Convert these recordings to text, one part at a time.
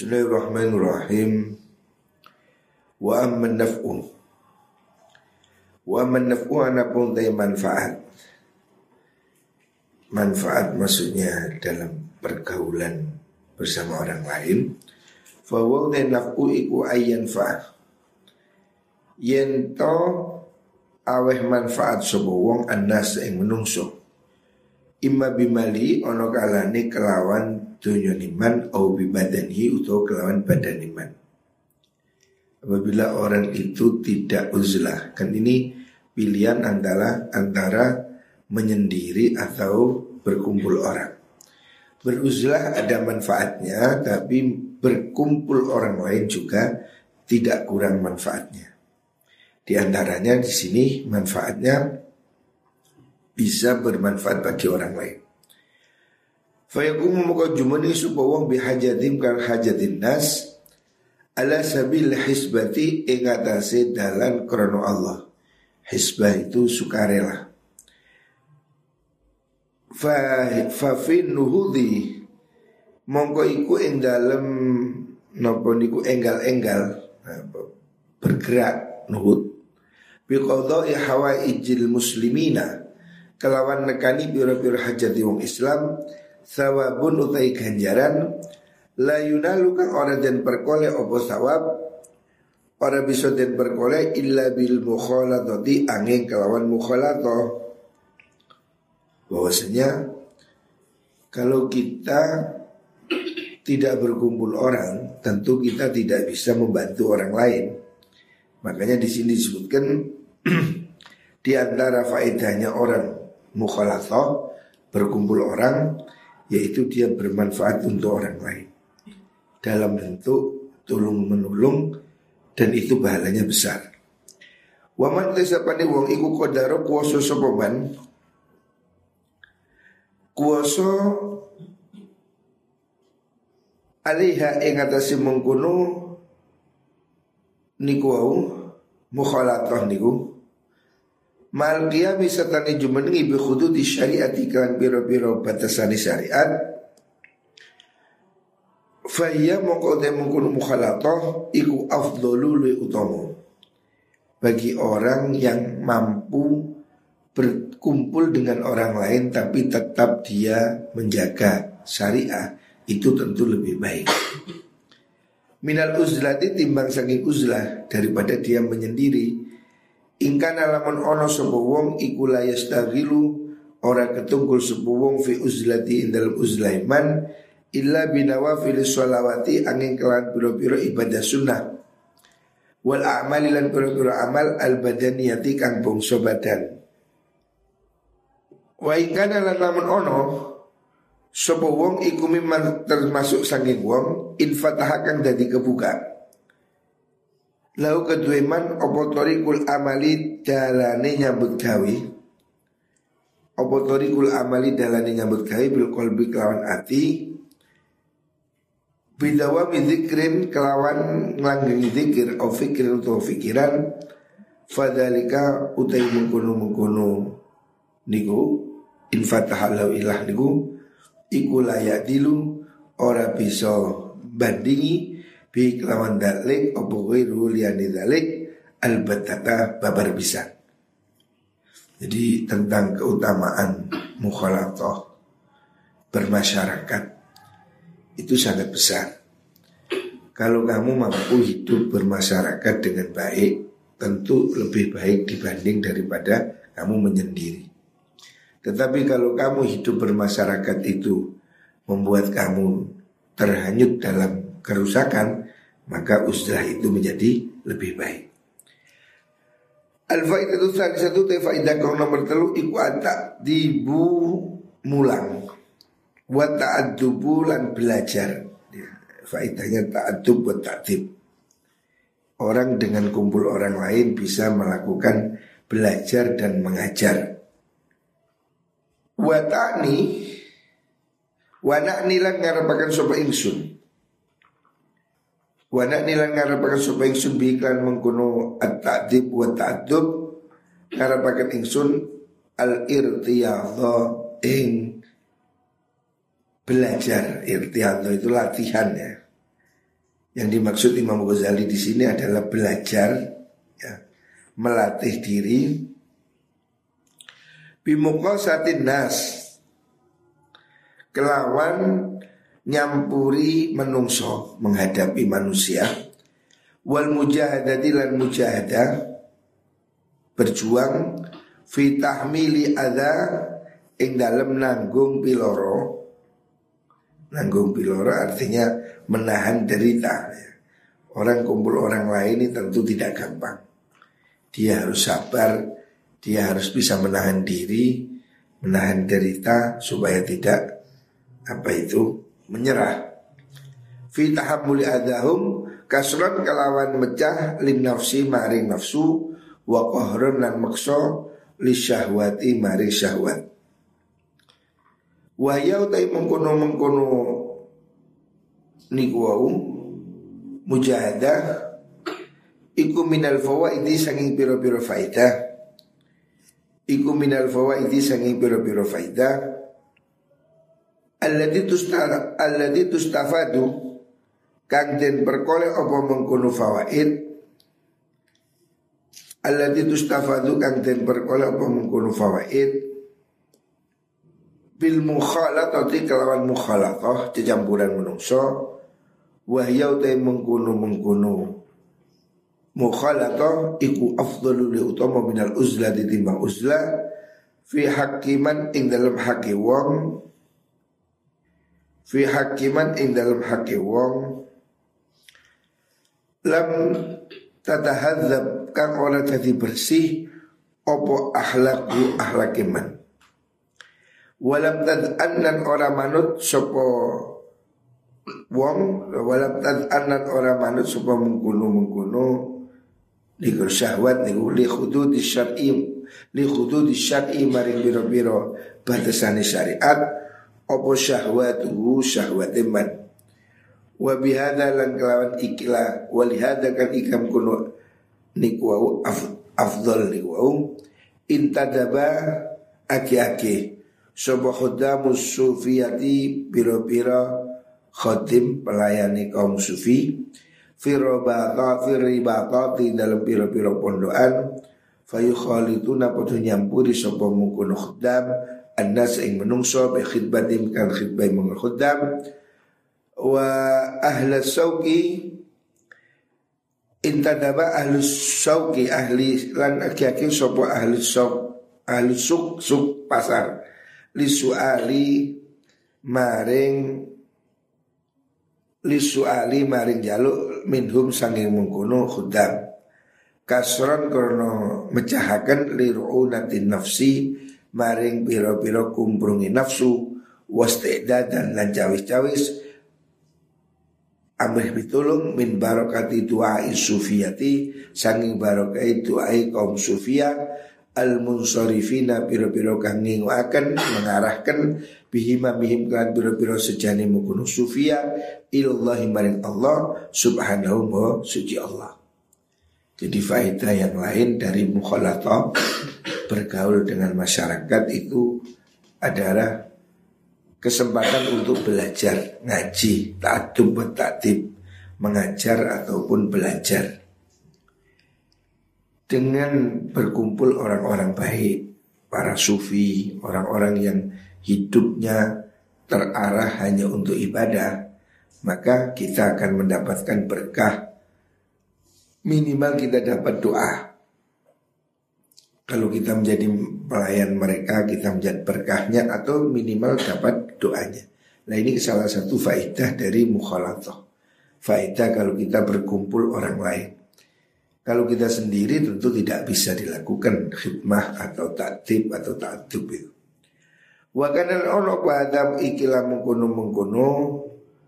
Bismillahirrahmanirrahim. Wa amman naf'u. Wa amman naf'u anapun tay manfaat. Manfaat maksudnya dalam pergaulan bersama orang lain. Fa wa naf'u iku ayyan fa'ah. Yen to aweh manfaat sapa wong annas ing menungso. Imma bimali ono kalane kelawan dunia iman au bibadanihi atau kelawan badan iman. Apabila orang itu tidak uzlah, kan ini pilihan antara antara menyendiri atau berkumpul orang. Beruzlah ada manfaatnya, tapi berkumpul orang lain juga tidak kurang manfaatnya. Di antaranya di sini manfaatnya bisa bermanfaat bagi orang lain. Fayakumu muka jumani supaya bihajatim kal hajatin nas ala sabil hisbati ingatase dalan krono Allah. Hisbah itu sukarela. Fa fa fin nuhudi mongko iku ing dalem napa niku enggal-enggal bergerak nuhud bi qada'i hawaijil muslimina kelawan nekani biro-biro hajat wong Islam sawabun utai ganjaran la yunalu kang ora den perkole opo sawab ora bisa den perkole illa bil mukhalatati angin kelawan mukhalato bahwasanya kalau kita tidak berkumpul orang tentu kita tidak bisa membantu orang lain. Makanya di sini disebutkan di antara faedahnya orang mukhalato berkumpul orang yaitu dia bermanfaat untuk orang lain. Dalam bentuk tolong menolong dan itu bahalanya besar. Waman tesapane wong iku kodaro kuoso sopoman kuoso aliha ing atase mengkono niku wau mukhalatah niku Mal qiyami sertani jumenengi bi khududi syariat iklan biro-biro batasani syariat. Faya mongko te mengkono mukhalatoh iku afdhalu li utama. Bagi orang yang mampu berkumpul dengan orang lain tapi tetap dia menjaga syariah itu tentu lebih baik. Minal uzlati timbang saking uzlah daripada dia menyendiri Ingkana lamun ono sapa wong iku la yastagilu ora ketunggul sapa wong fi uzlati indal uzlaiman illa binawafil sholawati angin kelan piro-piro ibadah sunnah. Wal a'mali lan piro-piro amal al badaniyati kang bangsa badan. Wa ingkana lan lamun ono sapa wong iku memang termasuk saking wong infatahakan dadi kebuka Lau kedua man opo torikul amali dalane nyambut gawe? Opo torikul amali dalane nyambut gawe bil kolbi kelawan ati? Bidawa zikrin kelawan ngelanggengi zikir O fikir atau fikiran. Fadalika utai mengkono mengkono Niku Infatahalau ilah niku Iku layak dilu Ora bisa bandingi bi kelawan dalik opo ghairu liyani dalik albatata babar bisa. Jadi tentang keutamaan mukhalatoh bermasyarakat itu sangat besar. Kalau kamu mampu hidup bermasyarakat dengan baik, tentu lebih baik dibanding daripada kamu menyendiri. Tetapi kalau kamu hidup bermasyarakat itu membuat kamu terhanyut dalam kerusakan maka uzlah itu menjadi lebih baik. Al-faidah itu satu faidah kau nomor telu iku anta dibu mulang wa ta'addubu lan belajar. Ya, faidahnya ta'addub wa ta'dib. Orang dengan kumpul orang lain bisa melakukan belajar dan mengajar. Wa ta'ni wa na'ni lan ngarepaken sapa ingsun. Wana nilan ngarapakan supaya ingsun biklan mengkuno at-ta'dib wa ta'dub. Ngarapakan ingsun al-irtiyadha ing belajar. Irtiyadha itu latihan ya. Yang dimaksud Imam Ghazali di sini adalah belajar, ya, melatih diri. Bimuqasatin nas. Kelawan nyampuri menungso menghadapi manusia. Wal mujahadati lan mujahadah berjuang fi tahmili adha ing dalam nanggung piloro. Nanggung piloro artinya menahan derita orang kumpul orang lain ini tentu tidak gampang. Dia harus sabar dia harus bisa menahan diri menahan derita supaya tidak apa itu menyerah. Fi tahammuli adahum kasron kalawan mecah lin nafsi maring nafsu wa qahrun lan makso li syahwati maring syahwat. Wa ya utai mengkono mengkono niku wau mujahadah iku minal fawaidi sanging piro-piro faidah iku minal fawaidi sanging piro-piro faidah alladzi tustara alladzi tustafadu kang den perkole apa mengkono fawaid. Alladzi tustafadu kang den perkole apa mengkono fawaid. Bil mukhalatati kelawan mukhalatah cecampuran menungso. Wahya utai mengkono mengkono mukhalatah iku afdalu li utama minal uzla ditimbang uzla. Fi hakiman ing dalam haki wong fi hakiman ing dalam haki wong. Lam tatahadzab kang ora dadi bersih opo ahlaku ahlakiman. Walam tad'annan ora manut sopo wong walam tad'annan ora manut sopo mengkuno mengkuno likur syahwat niku li khududi syar'i li khududi syar'i maring biro-biro batasane syariat apa syahwatuhu syahwat iman wa bihada lan kelawan ikila wa lihada kan ikam kuno niku af, afdal niku intadaba aki-aki Sobo khudamu sufiyati Biro-biro Khodim pelayani kaum sufi. Firobata Firibatati dalam biro-biro pondokan. Fayukhalituna podo nyampuri Sobo mungkun khudam Anas ing menungso bi khidbatim kan khidbai mung khuddam wa ahla sauki intadaba ahli sauki ahli lan aki-aki sapa ahli sauk ahli suk suk pasar. Li suali maring li suali maring jaluk minhum sanging mengkono khuddam kasron krono mecahaken li ru'unatin nafsi maring piro-piro kumprungi nafsu wastida dan lan cawis-cawis. Amrih pitulung min barokati du'ai sufiyati sanging barokai du'ai kaum sufia al munsarifina piro-piro kang akan mengarahkan bihima bihim kan piro-piro sejani mukunu sufia ilallahi maring Allah subhanahu wa suci Allah. Jadi faedah yang lain dari mukhalatah bergaul dengan masyarakat itu adalah kesempatan untuk belajar ngaji, ta'adub ta'dib, mengajar ataupun belajar. Dengan berkumpul orang-orang baik, para sufi, orang-orang yang hidupnya terarah hanya untuk ibadah, maka kita akan mendapatkan berkah. Minimal kita dapat doa kalau kita menjadi pelayan mereka, kita menjadi berkahnya atau minimal dapat doanya. Nah ini salah satu faedah dari mukhalatah. Faedah kalau kita berkumpul orang lain. Kalau kita sendiri tentu tidak bisa dilakukan khidmah atau taktib atau ta'atub itu. Wa kana ono padam ikilah mengkono mengkono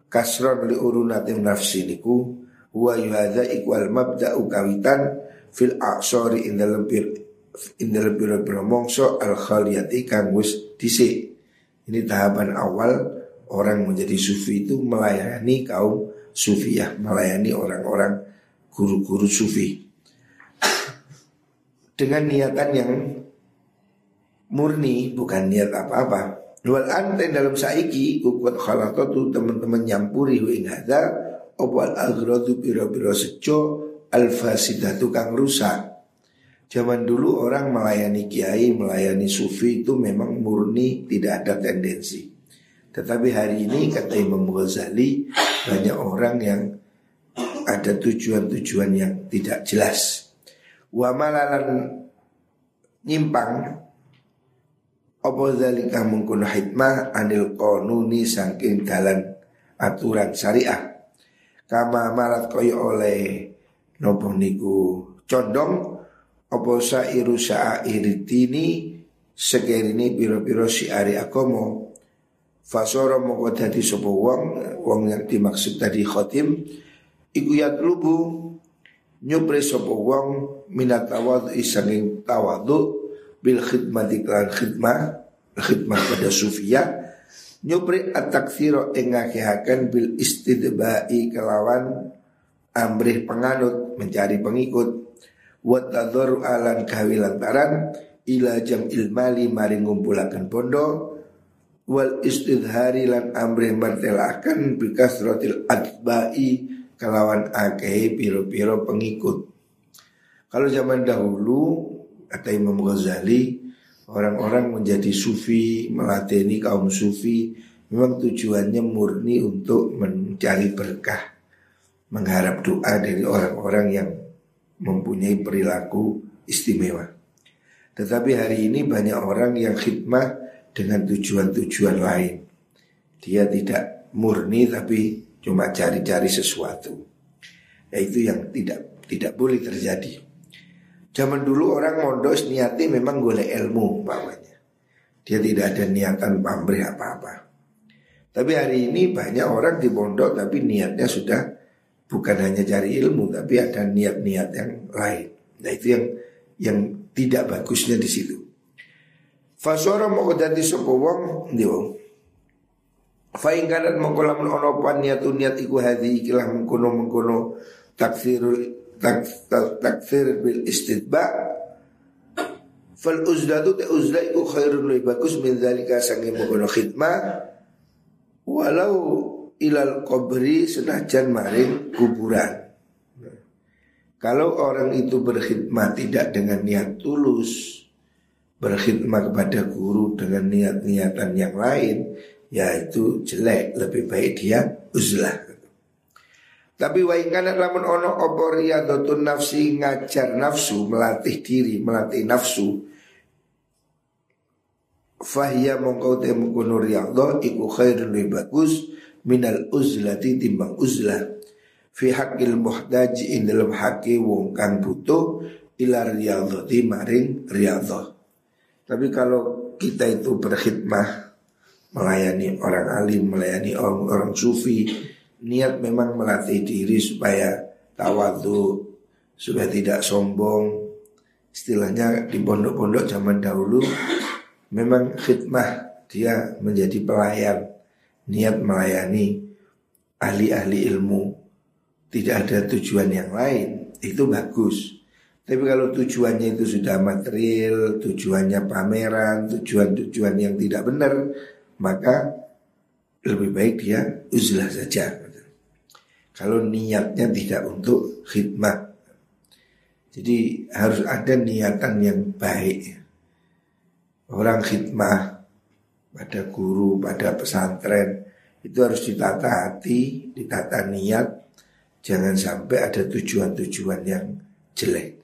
kasron li urunatim nafsi niku wa yuhadza ikwal mabda'u kawitan fil aqsari in indal biro-biro mongso al khaliyati kang wis. Ini tahapan awal orang menjadi sufi itu melayani kaum sufiyah, melayani orang-orang guru-guru sufi. Dengan niatan yang murni, bukan niat apa-apa. Wal ante dalam saiki kukuat khalaqatu teman-teman nyampuri hu ing hadza opal agradu biro-biro sejo alfasidah tukang rusak. Zaman dulu orang melayani kiai, melayani sufi itu memang murni tidak ada tendensi. Tetapi hari ini kata Imam Ghazali banyak orang yang ada tujuan-tujuan yang tidak jelas. Wa malalan nyimpang apa zalika mungkun hikmah anil qanuni saking dalan aturan syariah. Kama marat koyo oleh nopo niku condong apa sairu sairitini sekerini piro-piro siari akomo fasoro moko dadi sapa wong wong yang dimaksud tadi khotim iku lubu nyupre sapa wong minat tawadhu isanging tawadhu bil khidmati klan khidmah khidmah pada sufia nyupri at-takthiro engakehaken bil istidbai kelawan amrih penganut mencari pengikut wa tadharu alan kawilantaran ila jam ilmali mari ngumpulaken bondo. Wal istidhari lan amrih martelakan bikasrotil atba'i kelawan akeh piro-piro pengikut. Kalau zaman dahulu kata Imam Ghazali orang-orang menjadi sufi melatih kaum sufi memang tujuannya murni untuk mencari berkah mengharap doa dari orang-orang yang mempunyai perilaku istimewa tetapi hari ini banyak orang yang khidmah dengan tujuan-tujuan lain dia tidak murni tapi cuma cari-cari sesuatu ya itu yang tidak tidak boleh terjadi Zaman dulu orang mondok niati memang golek ilmu umpamanya. Dia tidak ada niatan pamrih apa-apa. Tapi hari ini banyak orang di pondok tapi niatnya sudah bukan hanya cari ilmu tapi ada niat-niat yang lain. Nah itu yang yang tidak bagusnya di situ. Fasora mau dadi sapa wong ndi wong. Fa ing ana niat niat iku hadi ikilah mengkono mengkono taksirul tak, tak, takfir bil istidba fal uzlatu te uzla iku khairun lebih bagus min zalika sangi mengkono khidmah walau ilal kubri senajan maring kuburan kalau orang itu berkhidmat tidak dengan niat tulus Berkhidmat kepada guru dengan niat-niatan yang lain Ya itu jelek Lebih baik dia uzlah tapi wa ingkana lamun ono opo riyadotun nafsi ngajar nafsu, melatih diri, melatih nafsu. Fahya mongkau temu kuno riyadho iku khairun lebih bagus minal uzlati timbang uzlah. Fi hakil muhtaji in dalam haki wong kang butuh ila di maring riyadho. Tapi kalau kita itu berkhidmah melayani orang alim, melayani orang, orang sufi, niat memang melatih diri supaya tawadu, supaya tidak sombong. Istilahnya di pondok-pondok zaman dahulu memang khidmah dia menjadi pelayan, niat melayani ahli-ahli ilmu. Tidak ada tujuan yang lain, itu bagus. Tapi kalau tujuannya itu sudah material, tujuannya pameran, tujuan-tujuan yang tidak benar, maka lebih baik dia uzlah saja. Kalau niatnya tidak untuk khidmat Jadi harus ada niatan yang baik Orang khidmah pada guru, pada pesantren. Itu harus ditata hati, ditata niat. Jangan sampai ada tujuan-tujuan yang jelek.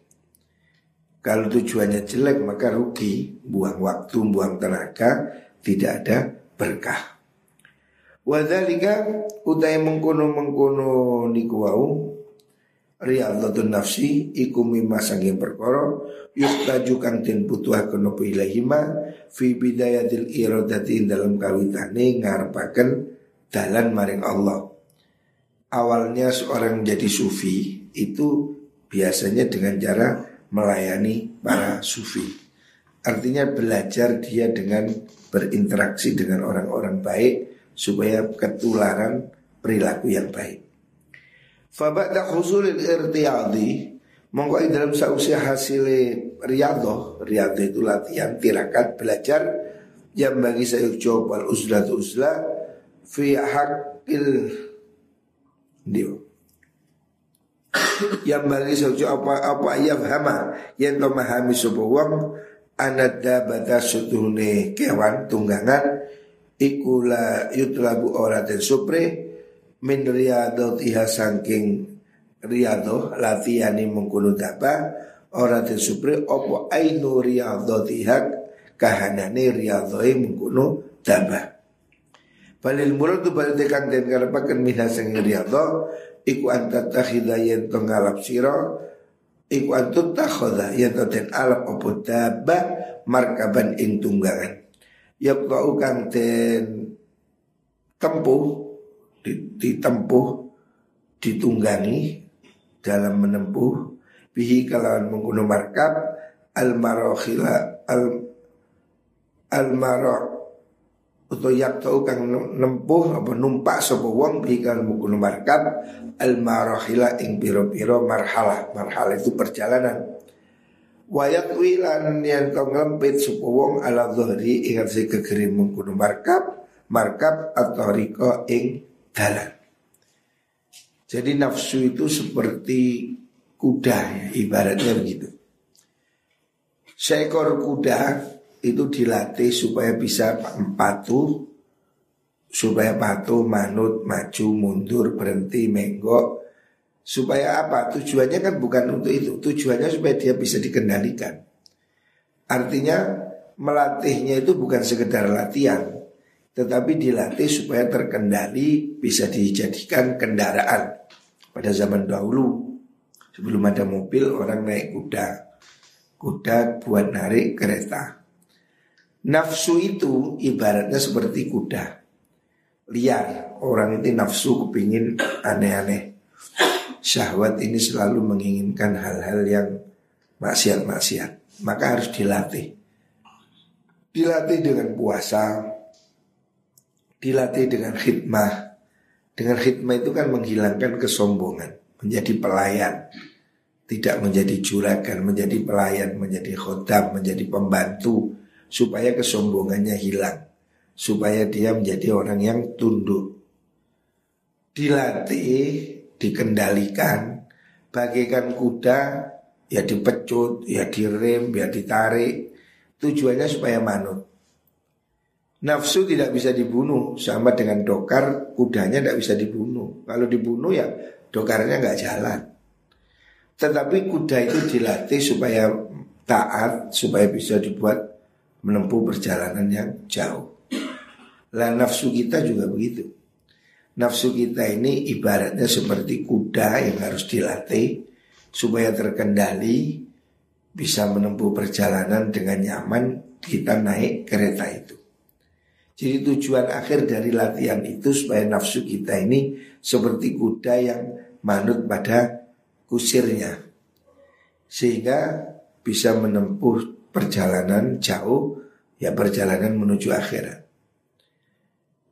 Kalau tujuannya jelek maka rugi. Buang waktu, buang tenaga. Tidak ada berkah. Wadhalika utai mengkono mengkono niku riyadhatun nafsi iku mimma sanging perkara yuktaju kang den butuhaken apa ilahima fi bidayatil iradati dalam kawitane ngarepaken dalan maring Allah. Awalnya seorang jadi sufi itu biasanya dengan cara melayani para sufi. Artinya belajar dia dengan berinteraksi dengan orang-orang baik supaya ketularan perilaku yang baik. Fabada khusulil irtiyadi. Monggo dalam sausia hasil riyadhah Riyadhah itu latihan, tirakat, belajar. Yang bagi saya jawab al uzlah uzlah Fi hakil Dia yang bagi sojo apa apa ya hama yang to memahami sapa wong anada bata sutune kewan tunggangan ikula yutlabu den supre min tiha sangking riyadho latihani mengkuno daba ora den supre opo ainu tiha kahanane riyadhoe mengkuno daba Balil murad tu balik tekan den karepaken minha sing riyadho iku anta takhidha yen to ngalap sira iku antut takhadha yen to alap opo daba markaban ing tunggangan. Yaqta'u kang den tempuh ditempuh ditunggangi dalam menempuh. Bihi kalawan menggunakan markab al marohila al al maro atau yaktau kang nempuh apa numpak sapa wong bihi kalawan menggunakan markab al marohila ing piro-piro marhalah. Marhalah itu perjalanan. Wayak wilan yang kau ngempit suku wong ala dhuhri ingat si kegerim mengkuno markab Markab atau riko ing dalan Jadi nafsu itu seperti kuda ya, ibaratnya begitu Seekor kuda itu dilatih supaya bisa patuh Supaya patuh, manut, maju, mundur, berhenti, menggok Supaya apa? Tujuannya kan bukan untuk itu. Tujuannya supaya dia bisa dikendalikan. Artinya melatihnya itu bukan sekedar latihan, tetapi dilatih supaya terkendali bisa dijadikan kendaraan. Pada zaman dahulu sebelum ada mobil orang naik kuda. Kuda buat narik kereta. Nafsu itu ibaratnya seperti kuda. Liar, orang itu nafsu kepingin aneh-aneh syahwat ini selalu menginginkan hal-hal yang maksiat-maksiat. Maka harus dilatih. Dilatih dengan puasa, dilatih dengan khidmah. Dengan khidmah itu kan menghilangkan kesombongan, menjadi pelayan. Tidak menjadi juragan, menjadi pelayan, menjadi khodam, menjadi pembantu. Supaya kesombongannya hilang. Supaya dia menjadi orang yang tunduk. Dilatih dikendalikan bagaikan kuda ya dipecut, ya direm, ya ditarik. Tujuannya supaya manut. Nafsu tidak bisa dibunuh sama dengan dokar kudanya tidak bisa dibunuh. Kalau dibunuh ya dokarnya nggak jalan. Tetapi kuda itu dilatih supaya taat, supaya bisa dibuat menempuh perjalanan yang jauh. Lah nafsu kita juga begitu. Nafsu kita ini ibaratnya seperti kuda yang harus dilatih supaya terkendali bisa menempuh perjalanan dengan nyaman kita naik kereta itu. Jadi tujuan akhir dari latihan itu supaya nafsu kita ini seperti kuda yang manut pada kusirnya. Sehingga bisa menempuh perjalanan jauh ya perjalanan menuju akhirat.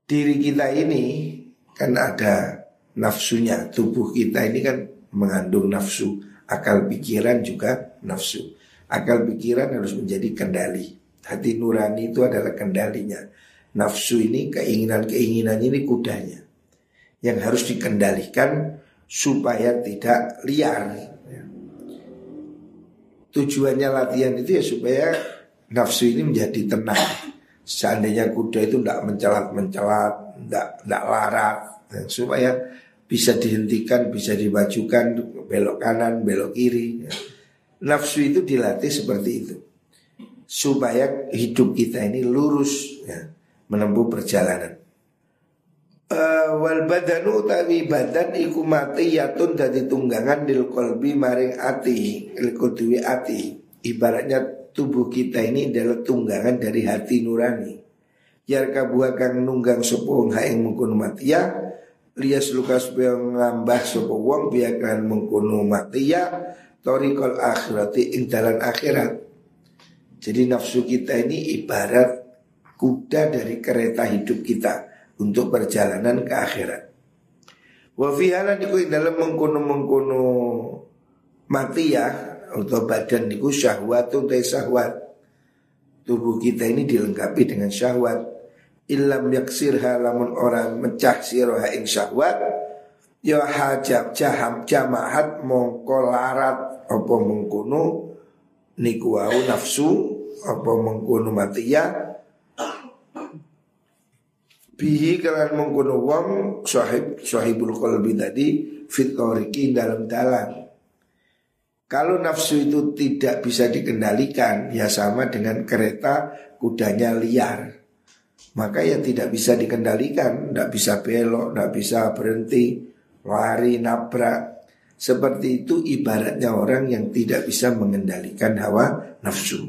Diri kita ini kan ada nafsunya. Tubuh kita ini kan mengandung nafsu. Akal pikiran juga nafsu. Akal pikiran harus menjadi kendali. Hati nurani itu adalah kendalinya nafsu ini keinginan-keinginan ini kudanya. Yang harus dikendalikan supaya tidak liar. Tujuannya latihan itu ya supaya nafsu ini menjadi tenang. Seandainya kuda itu tidak mencelat-mencelat, tidak tidak larat, ya, supaya bisa dihentikan, bisa dimajukan, belok kanan, belok kiri. Ya. Nafsu itu dilatih seperti itu, supaya hidup kita ini lurus, ya, menempuh perjalanan. Uh, wal badanu utawi badan iku mati yatun dadi tunggangan dil kolbi maring ati, il ati. Ibaratnya tubuh kita ini adalah tunggangan dari hati nurani. Yarka buah kang nunggang sopong haing mengkono matia lias lukas yang ngambah sopong wong biakan mengkono matia torikol akhirati ing dalan akhirat. Jadi nafsu kita ini ibarat kuda dari kereta hidup kita untuk perjalanan ke akhirat. Wa fihala niku dalam mengkono mengkono mati ya atau badan niku syahwatun te syahwat. Tubuh kita ini dilengkapi dengan syahwat. Illam yaksir lamun orang mecah siroha ing syahwat ya hajab jaham jamahat mongko larat apa mengkono niku wau nafsu apa mengkono matiya bihi kalian mengkono wong sahib sahibul qalbi tadi fitoriki dalam dalam kalau nafsu itu tidak bisa dikendalikan ya sama dengan kereta kudanya liar maka ya tidak bisa dikendalikan tidak bisa belok tidak bisa berhenti lari, nabrak. Seperti itu ibaratnya orang yang tidak bisa mengendalikan hawa nafsu.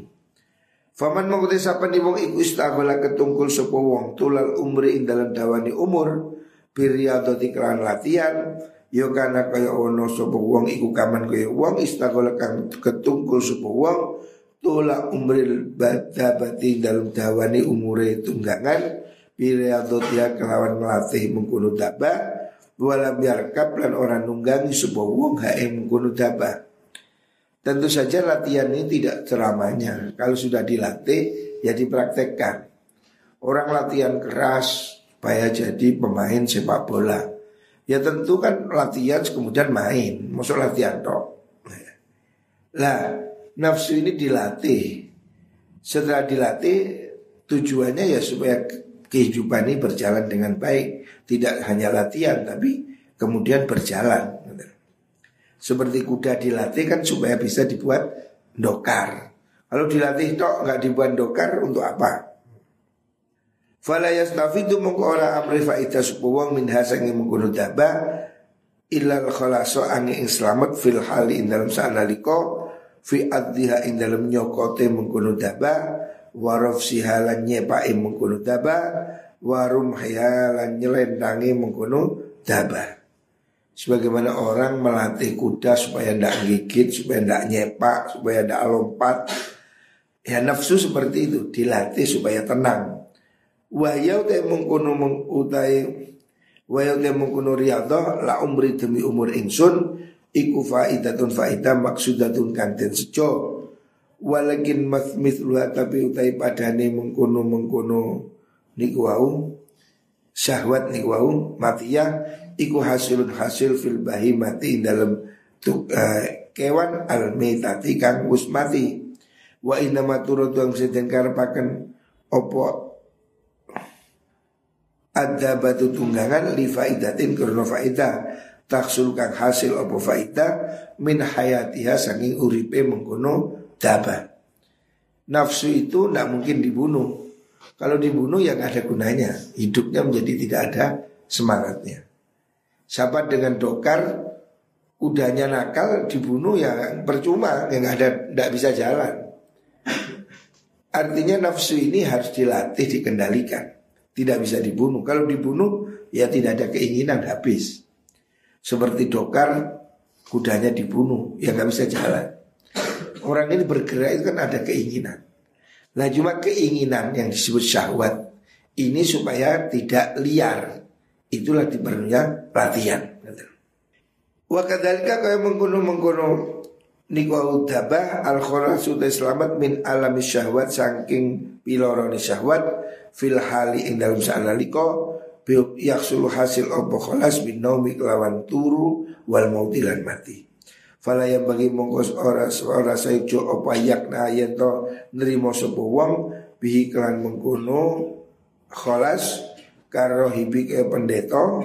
Faman menguti sapa ni wong iku istagola ketungkul sapa wong tulal umri ing dalam dawani umur biriyadati kelan latihan yo kana kaya ono sapa wong iku kaman kaya wong istagola kang ketungkul sapa wong tula umri badabati dalam dawani umure tunggangan biriyadati kelawan melatih mengkuno dabah Walam yarkab lan orang nunggangi sebuah wong hae mengkuno dabah. Tentu saja latihan ini tidak selamanya. Kalau sudah dilatih ya dipraktekkan. Orang latihan keras supaya jadi pemain sepak bola. Ya tentu kan latihan kemudian main. Masuk latihan toh. Lah nafsu ini dilatih. Setelah dilatih tujuannya ya supaya kehidupan ini berjalan dengan baik tidak hanya latihan tapi kemudian berjalan seperti kuda dilatih kan supaya bisa dibuat dokar. Kalau dilatih tok nggak dibuat dokar untuk apa? Fala yastafidu mongko ora amri faida supuwang min hasangi mengkono daba illal khalaso angi ing selamat fil hali ing dalam sanaliko fi addiha ing dalam nyokote mengkono daba warof sihalan nyepai mengkono daba warum hayalan nyelendangi mengkono daba sebagaimana orang melatih kuda supaya tidak gigit supaya tidak nyepak supaya tidak lompat. Ya nafsu seperti itu. Dilatih supaya tenang. Wayau te mengkono mengutai wayau te mengkono riyadhah la umri demi umur ingsun iku faidatun faidah maksudatun kanten sejo. Walakin mas mithluha tapi utai padane mengkono mengkono niku wau syahwat niku wau matiya iku hasilun hasil fil bahimati dalam tuk, uh, kewan al metati kang wa inna maturut wang sedeng karepaken opo ada batu tunggangan li faidatin karena faidah taksul kang hasil opo faidah min hayatiha saking uripe mengkono daba. Nafsu itu tidak mungkin dibunuh. Kalau dibunuh yang ada gunanya. Hidupnya menjadi tidak ada semangatnya. Sahabat dengan dokar, kudanya nakal dibunuh ya percuma, yang ada tidak bisa jalan. Artinya nafsu ini harus dilatih, dikendalikan. Tidak bisa dibunuh. Kalau dibunuh ya tidak ada keinginan habis. Seperti dokar, kudanya dibunuh, ya nggak bisa jalan. Orang ini bergerak itu kan ada keinginan. Nah cuma keinginan yang disebut syahwat ini supaya tidak liar. Itulah diperlunya latihan. Wa kadzalika kaya mengkono-mengkono niku dabah al sudah selamat min alami syahwat saking piloroni syahwat fil hali ing dalam sa'naliko yaksulu hasil opo kholas min naumi kelawan turu wal mautilan mati. Fala yang bagi mongkos ora ora sayujo apa yakna yen to nrimo sapa wong bihi kelan mengkono kholas karo hibi ke pendeta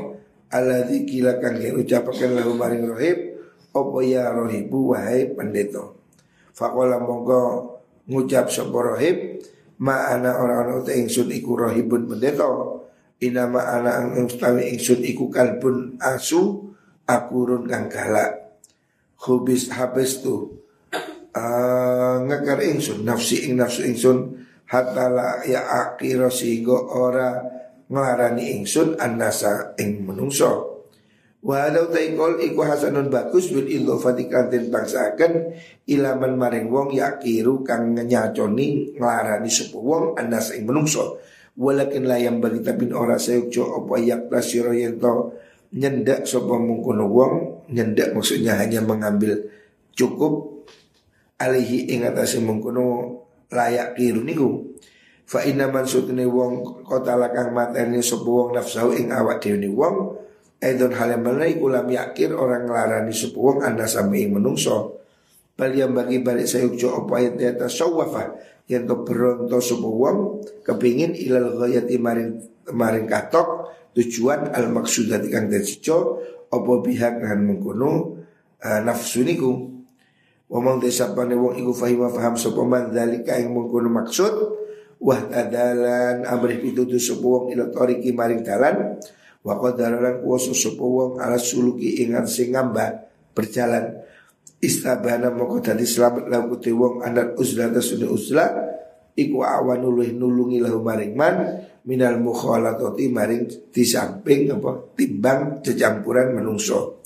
alladzi kila kang ucapaken lahu maring rohib apa ya rohibu wahai pendeta Fakola mongko ngucap sapa rohib ma ana ora ana uta ingsun iku rohibun pendeta inama ana ang ustawi ingsun iku kalbun asu akurun kang galak. Hubis habis tu uh, ngekar ingsun nafsi ing nafsu ingsun hatta la ya akhira sehingga ora nglarani ingsun annasa ing menungso. Walau taikol iku hasanun bagus bil idhofati kantin bangsakan ilaman maring wong yakiru kang nyaconi nglarani sepu wong anas ing menungso. Walakin layam bagi tapi ora sayukjo apa yak tasiro yento nyendak sapa mungkono wong nyendak maksudnya hanya mengambil cukup alihi ing atase mungkono layak kiru niku fa inna man sutune wong kota lakang mateni sapa wong nafsu ing awak dhewe wong Aidon hal yang ulam yakin orang ngelarani sepuang anda sampai menungso. Bal yang bagi balik saya ujo apa di atas sawafa yang to beronto sepuang kepingin ilal ghayat imarin maring katok tujuan al maksudat kang desico apa pihak kan mengkono uh, nafsu niku. Wamang desapane wong iku fahima faham sapa man dzalika ing mengkono maksud wah adalan amrih pitutu sapa wong ila tariki maring dalan. Wa qadaralan kuwasa sapa wong ala suluki ingat sing ngambah berjalan. Istabana moko dadi selamat lahu te wong anak uzlah tasune uzlah iku awan nulungi lahu maring man minal mukhalatati maring di samping apa timbang cecampuran menungso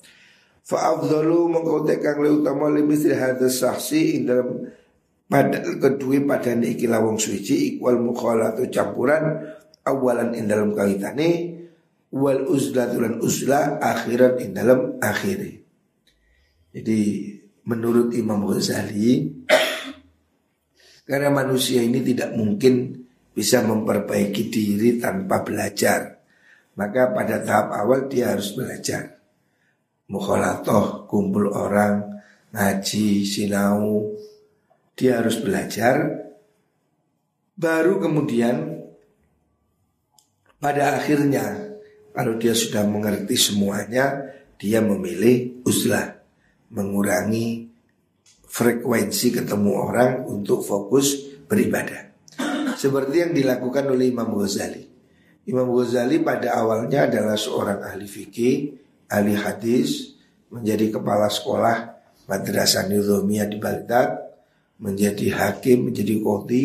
fa afdalu mongko kang le utama le misri hadis saksi ing dalam pada kedua pada iki lawong suci ikwal mukhalatu campuran awalan ing dalam kaitane wal uzlatulan uzla akhiran in dalam akhiri. Jadi menurut Imam Ghazali karena manusia ini tidak mungkin bisa memperbaiki diri tanpa belajar. Maka pada tahap awal dia harus belajar. Mukholatoh, kumpul orang, ngaji, sinau. Dia harus belajar. Baru kemudian pada akhirnya kalau dia sudah mengerti semuanya, dia memilih uzlah, mengurangi frekuensi ketemu orang untuk fokus beribadah. Seperti yang dilakukan oleh Imam Ghazali. Imam Ghazali pada awalnya adalah seorang ahli fikih, ahli hadis, menjadi kepala sekolah Madrasah Nizamiyah di Baghdad, menjadi hakim, menjadi kodi,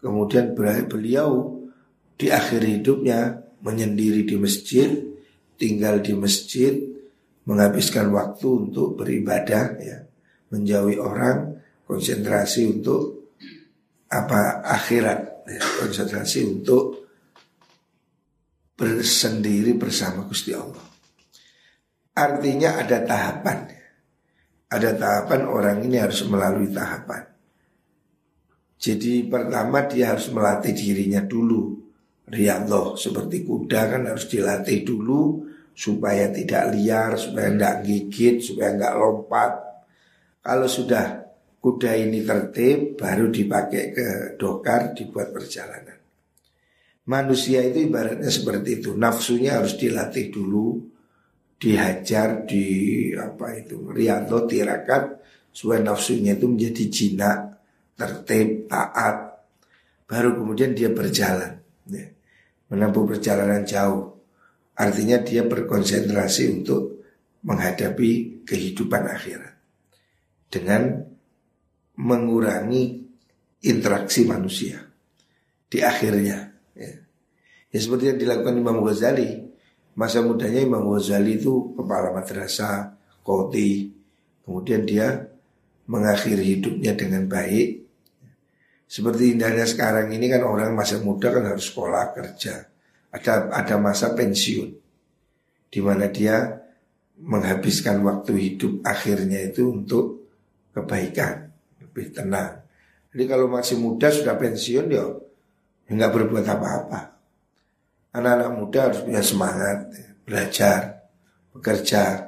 kemudian beliau di akhir hidupnya menyendiri di masjid, tinggal di masjid, menghabiskan waktu untuk beribadah ya, menjauhi orang, konsentrasi untuk apa akhirat, ya, konsentrasi untuk bersendiri bersama Gusti Allah. Artinya ada tahapan. Ya. Ada tahapan orang ini harus melalui tahapan. Jadi pertama dia harus melatih dirinya dulu riyadhah seperti kuda kan harus dilatih dulu supaya tidak liar, supaya tidak gigit, supaya nggak lompat. Kalau sudah kuda ini tertib, baru dipakai ke dokar, dibuat perjalanan. Manusia itu ibaratnya seperti itu, nafsunya harus dilatih dulu, dihajar, di apa itu, riyadhah, tirakat, supaya nafsunya itu menjadi jinak, tertib, taat. Baru kemudian dia berjalan. Ya menempuh perjalanan jauh. Artinya dia berkonsentrasi untuk menghadapi kehidupan akhirat dengan mengurangi interaksi manusia di akhirnya. Ya. ya seperti yang dilakukan Imam Ghazali. Masa mudanya Imam Ghazali itu kepala madrasah, koti. Kemudian dia mengakhiri hidupnya dengan baik seperti indahnya sekarang ini kan orang masa muda kan harus sekolah kerja. Ada ada masa pensiun di mana dia menghabiskan waktu hidup akhirnya itu untuk kebaikan, lebih tenang. Jadi kalau masih muda sudah pensiun ya nggak berbuat apa-apa. Anak-anak muda harus punya semangat, belajar, bekerja.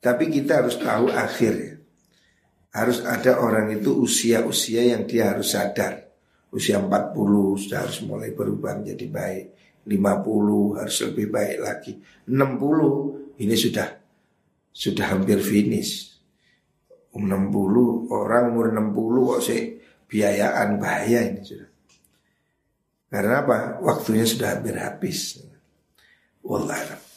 Tapi kita harus tahu akhir harus ada orang itu usia-usia yang dia harus sadar. Usia 40 sudah harus mulai berubah menjadi baik. 50 harus lebih baik lagi. 60 ini sudah sudah hampir finish. Um 60 orang umur 60 kok sih biayaan bahaya ini sudah. Karena apa? Waktunya sudah hampir habis. Wallah.